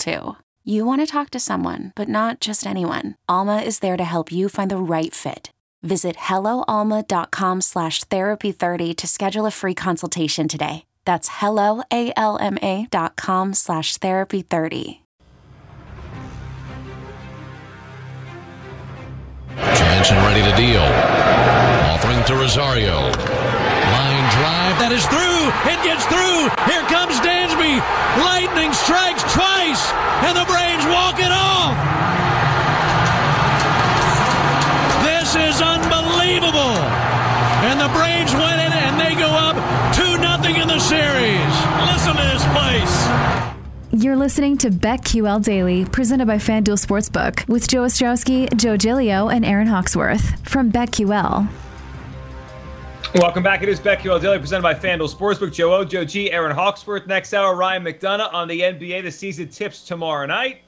too. You want to talk to someone, but not just anyone. Alma is there to help you find the right fit. Visit helloalma.com slash therapy30 to schedule a free consultation today. That's helloalma.com slash therapy30. Jansen ready to deal. Offering to Rosario. Line drive. That is through. It gets through. Here comes Dansby. Lightning strikes twice. You're listening to BetQL Daily, presented by FanDuel Sportsbook, with Joe Ostrowski, Joe Giglio, and Aaron Hawksworth from BetQL. Welcome back. It is BetQL Daily, presented by FanDuel Sportsbook. Joe O, Joe G, Aaron Hawksworth. Next hour, Ryan McDonough on the NBA. The season tips tomorrow night.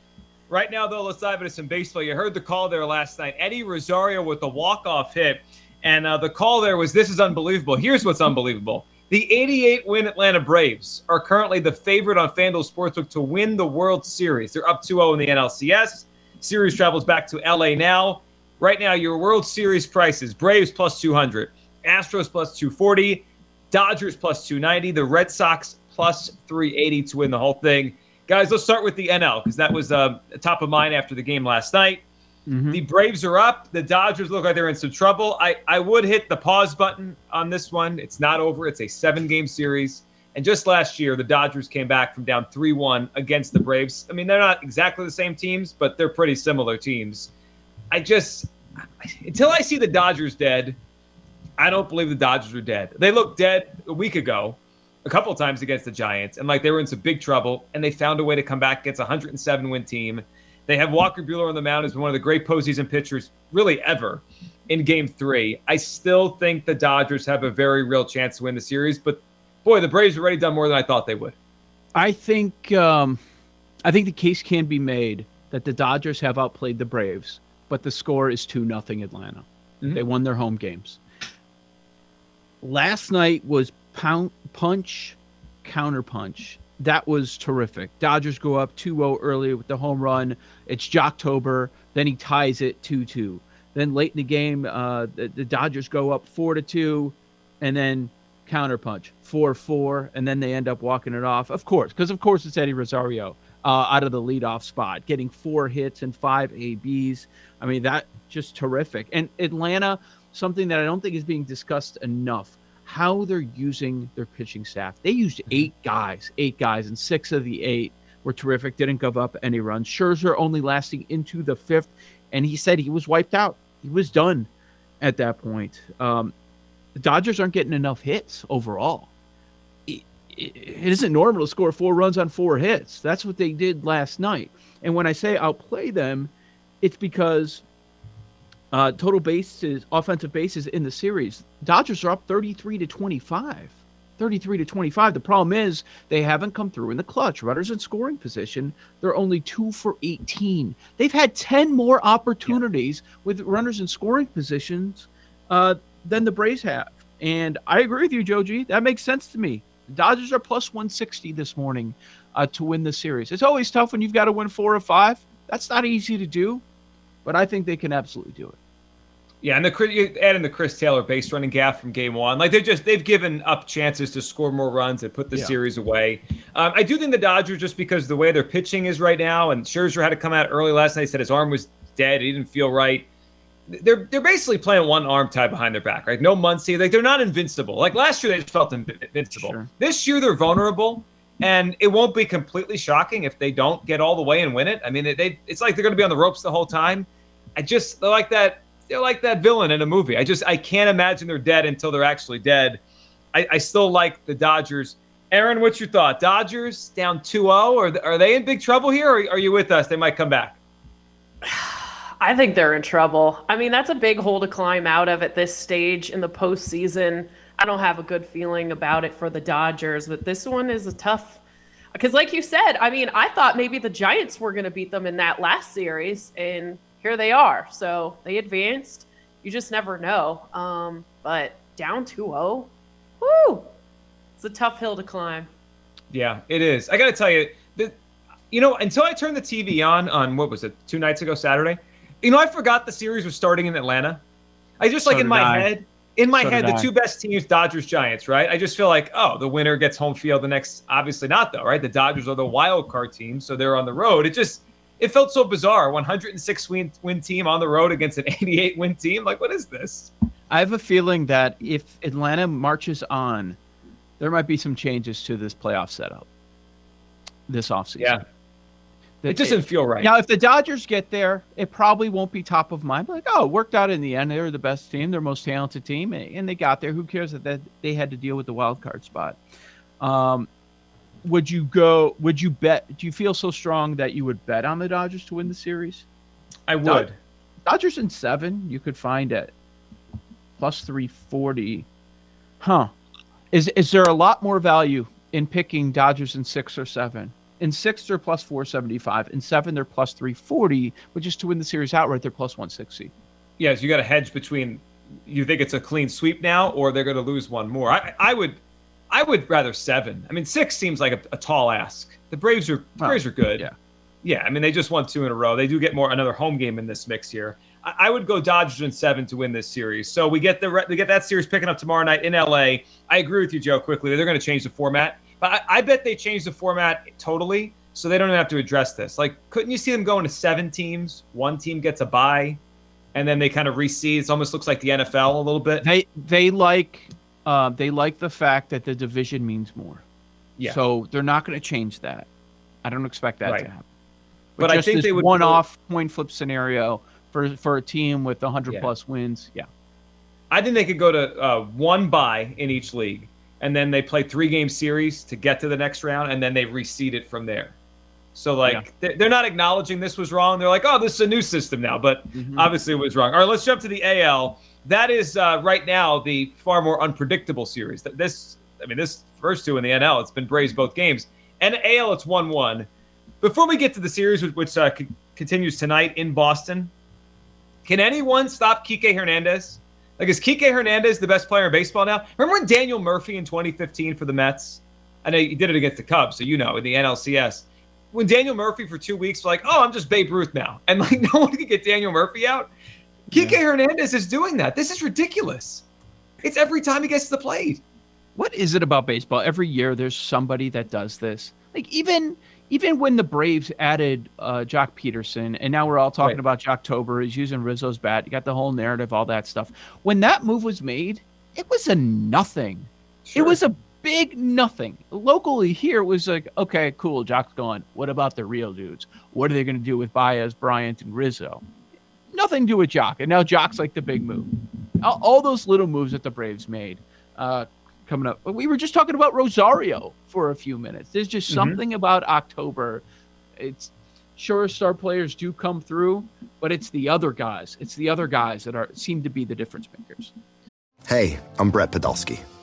Right now, though, let's dive into some baseball. You heard the call there last night. Eddie Rosario with the walk-off hit. And uh, the call there was, this is unbelievable. Here's what's unbelievable. The 88 win Atlanta Braves are currently the favorite on FanDuel Sportsbook to win the World Series. They're up 2 0 in the NLCS. Series travels back to LA now. Right now, your World Series prices Braves plus 200, Astros plus 240, Dodgers plus 290, the Red Sox plus 380 to win the whole thing. Guys, let's start with the NL because that was uh, top of mind after the game last night. Mm-hmm. The Braves are up. The Dodgers look like they're in some trouble. I, I would hit the pause button on this one. It's not over. It's a seven game series. And just last year, the Dodgers came back from down 3 1 against the Braves. I mean, they're not exactly the same teams, but they're pretty similar teams. I just, until I see the Dodgers dead, I don't believe the Dodgers are dead. They looked dead a week ago, a couple times against the Giants, and like they were in some big trouble, and they found a way to come back against a 107 win team. They have Walker Buehler on the mound as one of the great postseason pitchers, really ever, in Game Three. I still think the Dodgers have a very real chance to win the series, but boy, the Braves have already done more than I thought they would. I think um, I think the case can be made that the Dodgers have outplayed the Braves, but the score is two nothing Atlanta. Mhm. They won their home games. Last night was pound, punch, counter punch. That was terrific. Dodgers go up 2-0 early with the home run. It's Joctober. Then he ties it 2-2. Then late in the game, uh, the, the Dodgers go up 4-2, and then counter punch 4-4, and then they end up walking it off. Of course, because of course it's Eddie Rosario uh, out of the leadoff spot, getting four hits and five ABs. I mean, that just terrific. And Atlanta, something that I don't think is being discussed enough how they're using their pitching staff. They used eight guys, eight guys, and six of the eight were terrific, didn't give up any runs. Scherzer only lasting into the fifth, and he said he was wiped out. He was done at that point. Um, the Dodgers aren't getting enough hits overall. It, it, it isn't normal to score four runs on four hits. That's what they did last night. And when I say outplay them, it's because uh, total bases, offensive bases in the series, Dodgers are up 33 to 25. 33 to 25. The problem is they haven't come through in the clutch. Runners in scoring position, they're only two for 18. They've had 10 more opportunities with runners in scoring positions uh, than the Braves have. And I agree with you, Joji. That makes sense to me. The Dodgers are plus 160 this morning uh, to win the series. It's always tough when you've got to win four or five. That's not easy to do, but I think they can absolutely do it. Yeah, and the add in the Chris Taylor base running gap from game one. Like they just they've given up chances to score more runs and put the yeah. series away. Um, I do think the Dodgers just because the way their pitching is right now, and Scherzer had to come out early last night. Said his arm was dead. He didn't feel right. They're they're basically playing one arm tied behind their back, right? No Muncy. Like they're not invincible. Like last year they just felt invincible. Sure. This year they're vulnerable. And it won't be completely shocking if they don't get all the way and win it. I mean, they, they it's like they're going to be on the ropes the whole time. I just they're like that they're like that villain in a movie. I just I can't imagine they're dead until they're actually dead. I, I still like the Dodgers. Aaron, what's your thought? Dodgers down 2-0 or are they in big trouble here or are you with us? They might come back. I think they're in trouble. I mean, that's a big hole to climb out of at this stage in the postseason. I don't have a good feeling about it for the Dodgers, but this one is a tough because like you said, I mean, I thought maybe the Giants were going to beat them in that last series and here they are. So they advanced. You just never know. Um, but down 2-0, whoo, it's a tough hill to climb. Yeah, it is. I got to tell you, the, you know, until I turned the TV on on what was it, two nights ago, Saturday. You know, I forgot the series was starting in Atlanta. I just like in my I. head, in my so head, the I. two best teams, Dodgers, Giants, right? I just feel like, oh, the winner gets home field. The next, obviously not though, right? The Dodgers are the wild card team, so they're on the road. It just it felt so bizarre. 106 win, win team on the road against an 88 win team. Like, what is this? I have a feeling that if Atlanta marches on, there might be some changes to this playoff setup this offseason. Yeah. That it doesn't feel right. Now, if the Dodgers get there, it probably won't be top of mind. Like, oh, it worked out in the end. They were the best team, their most talented team, and they got there. Who cares that they had to deal with the wild card spot? Um, would you go? Would you bet? Do you feel so strong that you would bet on the Dodgers to win the series? I would. Dodgers in seven, you could find at plus three forty. Huh? Is is there a lot more value in picking Dodgers in six or seven? In six, they're plus four seventy five. In seven, they're plus three forty, which is to win the series outright. They're plus one sixty. Yes, you got a hedge between. You think it's a clean sweep now, or they're going to lose one more. I, I would I would rather seven. I mean, six seems like a, a tall ask. The Braves are the Braves are good. Yeah, yeah. I mean, they just won two in a row. They do get more another home game in this mix here. I, I would go Dodgers in seven to win this series. So we get the we get that series picking up tomorrow night in LA. I agree with you, Joe. Quickly, they're going to change the format, but I, I bet they change the format totally so they don't even have to address this. Like, couldn't you see them going to seven teams? One team gets a bye, and then they kind of reseed. It almost looks like the NFL a little bit. They they like uh, they like the fact that the division means more. Yeah. So they're not going to change that. I don't expect that right. to happen. But, but I think they would one-off go... point flip scenario for for a team with 100 yeah. plus wins. Yeah. I think they could go to uh, one bye in each league, and then they play three game series to get to the next round, and then they reseed it from there. So like yeah. they're not acknowledging this was wrong. They're like, oh, this is a new system now, but mm-hmm. obviously it was wrong. All right, let's jump to the AL that is uh, right now the far more unpredictable series. That This, I mean, this first two in the NL, it's been Braves both games. And AL, it's one-one. Before we get to the series, which uh, c- continues tonight in Boston, can anyone stop Kike Hernandez? Like, is Kike Hernandez the best player in baseball now? Remember when Daniel Murphy in 2015 for the Mets? I know he did it against the Cubs, so you know in the NLCS. When Daniel Murphy for two weeks like, "Oh, I'm just Babe Ruth now," and like no one could get Daniel Murphy out. Kike yeah. Hernandez is doing that. This is ridiculous. It's every time he gets to the plate. What is it about baseball? Every year there's somebody that does this. Like even even when the Braves added uh, Joc Pederson, and now we're all talking right. about Joctober, he's using Rizzo's bat. You got the whole narrative, all that stuff. When that move was made, it was a nothing. Sure. It was a big nothing. Locally here, it was like, okay, cool, Joc's gone. What about the real dudes? What are they going to do with Baez, Bryant, and Rizzo? Nothing to do with Joc. And now Joc's like the big move. All, all those little moves that the Braves made uh, coming up. We were just talking about Rosario for a few minutes. There's just mm-hmm. something about October. It's sure star players do come through, but it's the other guys. It's the other guys that are seem to be the difference makers. Hey, I'm Brett Podolsky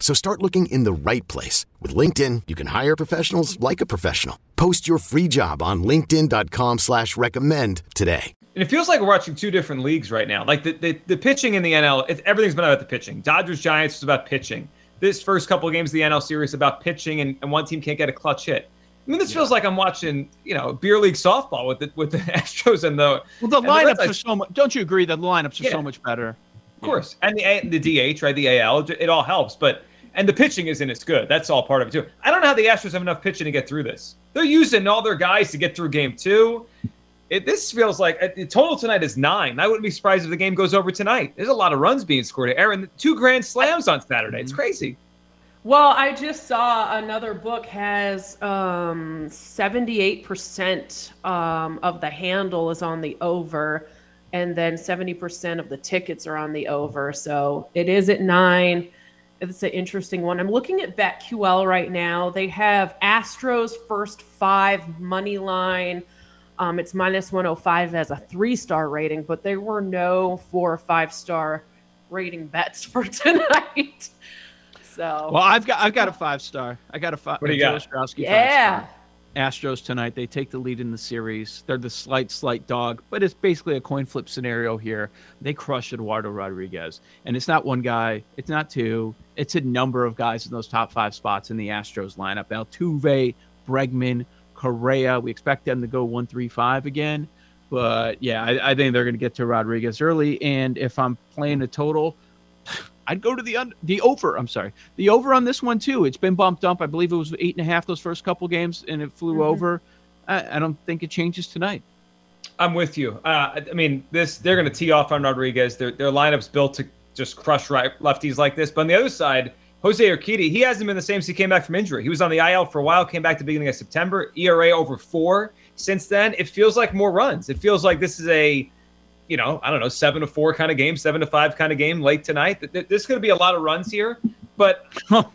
So start looking in the right place. With LinkedIn, you can hire professionals like a professional. Post your free job on linkedin.com slash recommend today. And it feels like we're watching two different leagues right now. Like the, the, the pitching in the NL, it, everything's been about the pitching. Dodgers Giants was about pitching. This first couple of games of the NL series about pitching, and, and one team can't get a clutch hit. I mean, this feels like I'm watching, you know, beer league softball with the with the Astros and the. Well, the lineups Red are so much. Don't you agree that the lineups are Yeah. so much better? Of course, and the A- the DH, right? The AL, it all helps, but and the pitching isn't as good. That's all part of it too. I don't know how the Astros have enough pitching to get through this. They're using all their guys to get through game two. It, this feels like uh, the total tonight is nine. I wouldn't be surprised if the game goes over tonight. There's a lot of runs being scored. Aaron, two grand slams on Saturday. It's crazy. Well, I just saw another book has um, 78% um, of the handle is on the over, and then 70% of the tickets are on the over. So it is at nine. It's an interesting one. I'm looking at BetQL right now. They have Astros first five money line. Um, it's minus 105 as a three star rating, but there were no four or five star rating bets for tonight. So Well, I've got I've got a five star. I got a five. What do you Joe got? Ostrowski yeah. Astros tonight. They take the lead in the series. They're the slight, slight dog, but it's basically a coin flip scenario here. They crush Eduardo Rodriguez, and it's not one guy. It's not two. It's a number of guys in those top five spots in the Astros lineup. Altuve, Bregman, Correa. We expect them to go one, three, five again. But yeah, I, I think they're going to get to Rodriguez early. And if I'm playing a total, I'd go to the un- the over. I'm sorry, the over on this one too. It's been bumped up. I believe it was eight and a half those first couple games, and it flew over. I, I don't think it changes tonight. I'm with you. Uh, I mean, this they're going to tee off on Rodriguez. Their their lineup's built to just crush right lefties like this. But on the other side, Jose Urquidy, he hasn't been the same since he came back from injury. He was on the IL for a while, came back to the beginning of September. ERA over four. Since then, it feels like more runs. It feels like this is a, you know, I don't know, seven to four kind of game, seven to five kind of game late tonight. Th- th- There's going to be a lot of runs here. But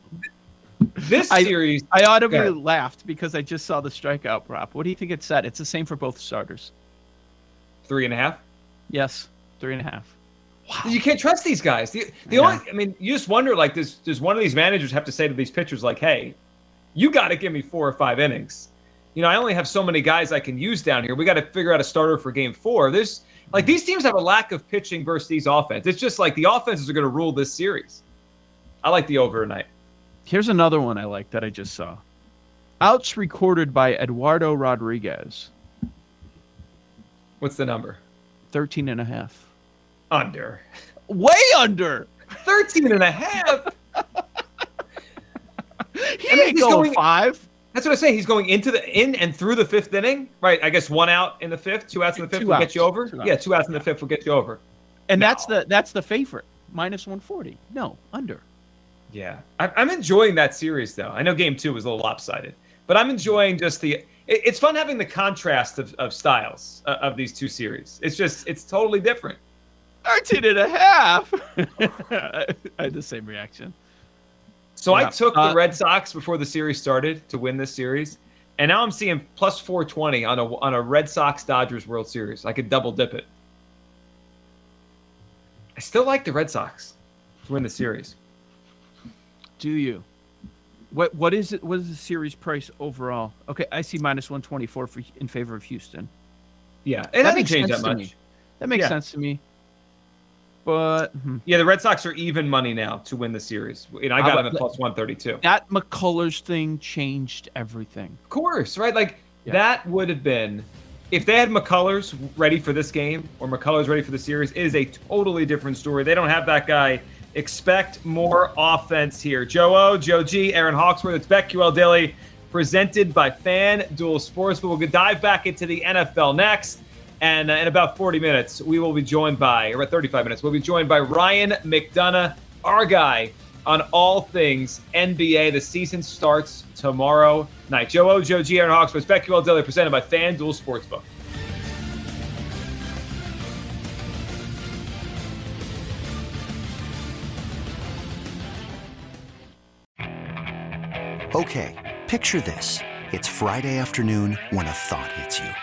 this I- series, I audibly laughed because I just saw the strikeout prop. What do you think it's set? It's the same for both starters. three and a half. Yes, three and a half. Wow. You can't trust these guys. The, the only, I mean, you just wonder like, does does one of these managers have to say to these pitchers like, "Hey, you got to give me four or five innings"? You know, I only have so many guys I can use down here. We got to figure out a starter for Game Four. There's like these teams have a lack of pitching versus these offense. It's just like the offenses are going to rule this series. I like the over tonight. Here's another one I like that I just saw. Outs recorded by Eduardo Rodriguez, What's the number? 13 and a half. Under. Way under. 13 and a half. He I mean, ain't going, going- five. That's what I'm saying. He's going into the in and through the fifth inning, right? I guess one out in the fifth, two outs in the fifth Two will outs. get you over. Two Yeah, two outs in the fifth will get you over. And that's the that's the favorite. Minus 140. No, under. Yeah, I- I'm enjoying that series though. I know Game Two was a little lopsided, but I'm enjoying just the. It's fun having the contrast of, of styles uh, of these two series. It's just it's totally different. 13 and a half. I had the same reaction. So I took Uh, the Red Sox before the series started to win this series, and now I'm seeing plus 420 on a on a Red Sox Dodgers World Series. I could double dip it. I still like the Red Sox to win the series. Do you? What what is it? What is the series price overall? Okay, I see minus 124 for in favor of Houston. Yeah, it That hasn't changed that much. That makes Yeah. sense to me. But hmm, Yeah, the Red Sox are even money now to win the series. And I got them at plus 132. that McCullers thing changed everything. Of course, right? Like Yeah. that would have been if they had McCullers ready for this game or McCullers ready for the series. It is a totally different story. They don't have that guy. Expect more offense here. Joe O, Joe G, Aaron Hawksworth. It's BetQL Daily, presented by FanDuel Sports. But we'll dive back into the NFL next. And uh, in about 40 minutes, we will be joined by, or about 35 minutes, we'll be joined by Ryan McDonough, our guy on all things NBA. The season starts tomorrow night. Joe O, Joe G, Aaron Hawks, BetQL Daily, presented by FanDuel Sportsbook. Okay, picture this. It's Friday afternoon when a thought hits you.